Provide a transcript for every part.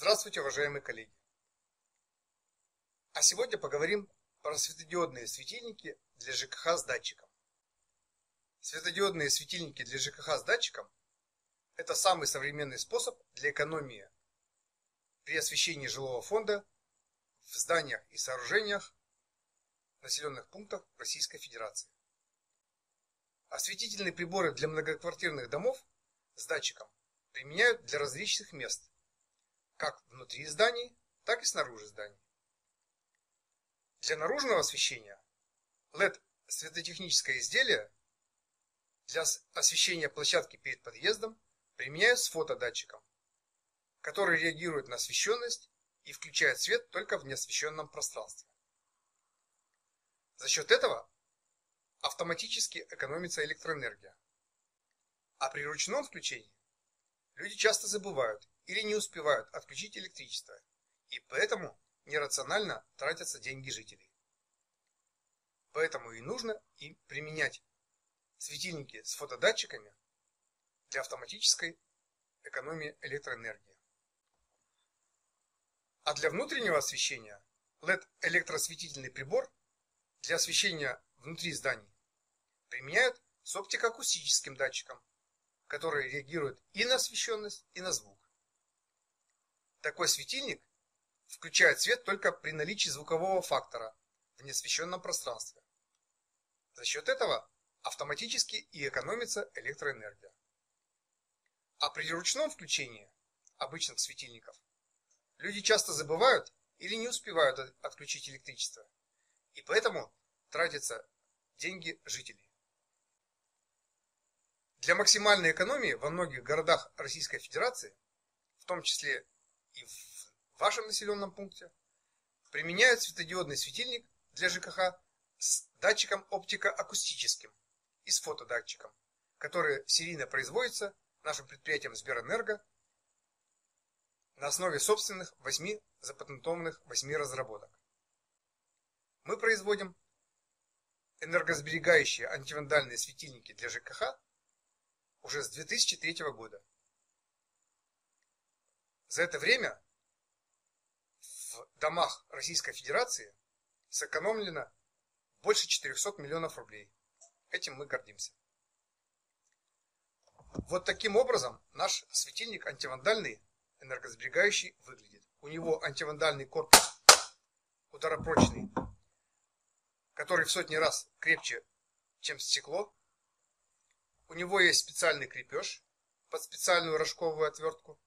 Здравствуйте, уважаемые коллеги! А сегодня поговорим про светодиодные светильники для ЖКХ с датчиком. Светодиодные светильники для ЖКХ с датчиком – это самый современный способ для экономии при освещении жилого фонда в зданиях и сооружениях населенных пунктах Российской Федерации. Осветительные приборы для многоквартирных домов с датчиком применяют для различных мест, как внутри зданий, так и снаружи зданий. Для наружного освещения LED светотехническое изделие для освещения площадки перед подъездом применяют с фотодатчиком, который реагирует на освещенность и включает свет только в неосвещенном пространстве. За счет этого автоматически экономится электроэнергия. А при ручном включении люди часто забывают или не успевают отключить электричество, и поэтому нерационально тратятся деньги жителей. Поэтому и нужно и применять светильники с фотодатчиками для автоматической экономии электроэнергии. А для внутреннего освещения LED электросветительный прибор для освещения внутри зданий применяют с оптико-акустическим датчиком, который реагирует и на освещенность, и на звук. Такой светильник включает свет только при наличии звукового фактора в неосвещенном пространстве. За счет этого автоматически и экономится электроэнергия. А при ручном включении обычных светильников люди часто забывают или не успевают отключить электричество, и поэтому тратятся деньги жителей. Для максимальной экономии во многих городах Российской Федерации, в том числе и в вашем населенном пункте применяют светодиодный светильник для ЖКХ с датчиком оптико-акустическим и с фотодатчиком, который серийно производится нашим предприятием Сберэнерго на основе собственных 8 запатентованных 8 разработок. Мы производим энергосберегающие антивандальные светильники для ЖКХ уже с 2003 года. За это время в домах Российской Федерации сэкономлено больше 400 миллионов рублей. Этим мы гордимся. Вот таким образом наш светильник антивандальный, энергосберегающий выглядит. У него антивандальный корпус ударопрочный, который в сотни раз крепче, чем стекло. У него есть специальный крепеж под специальную рожковую отвертку.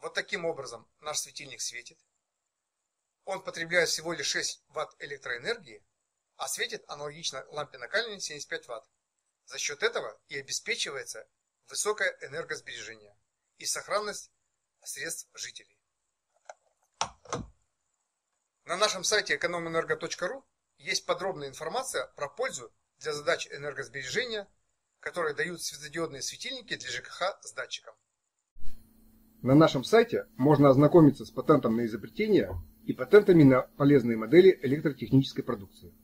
Вот таким образом наш светильник светит. Он потребляет всего лишь 6 Вт электроэнергии, а светит аналогично лампе накаливания 75 Вт. За счет этого и обеспечивается высокое энергосбережение и сохранность средств жителей. На нашем сайте экономэнерго.ру есть подробная информация про пользу для задач энергосбережения, которые дают светодиодные светильники для ЖКХ с датчиком. На нашем сайте можно ознакомиться с патентом на изобретение и патентами на полезные модели электротехнической продукции.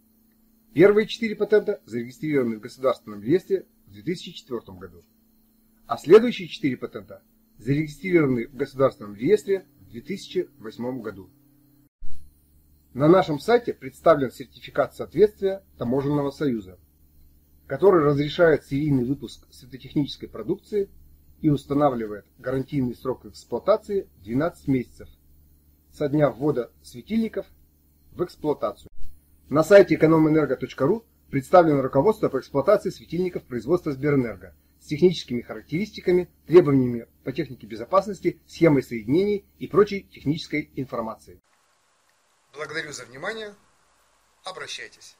Первые четыре патента зарегистрированы в Государственном реестре в 2004 году, а следующие четыре патента зарегистрированы в Государственном реестре в 2008 году. На нашем сайте представлен сертификат соответствия Таможенного союза, который разрешает серийный выпуск светотехнической продукции и устанавливает гарантийный срок эксплуатации 12 месяцев со дня ввода светильников в эксплуатацию. На сайте экономэнерго.ру представлено руководство по эксплуатации светильников производства Сберэнерго с техническими характеристиками, требованиями по технике безопасности, схемой соединений и прочей технической информацией. Благодарю за внимание. Обращайтесь.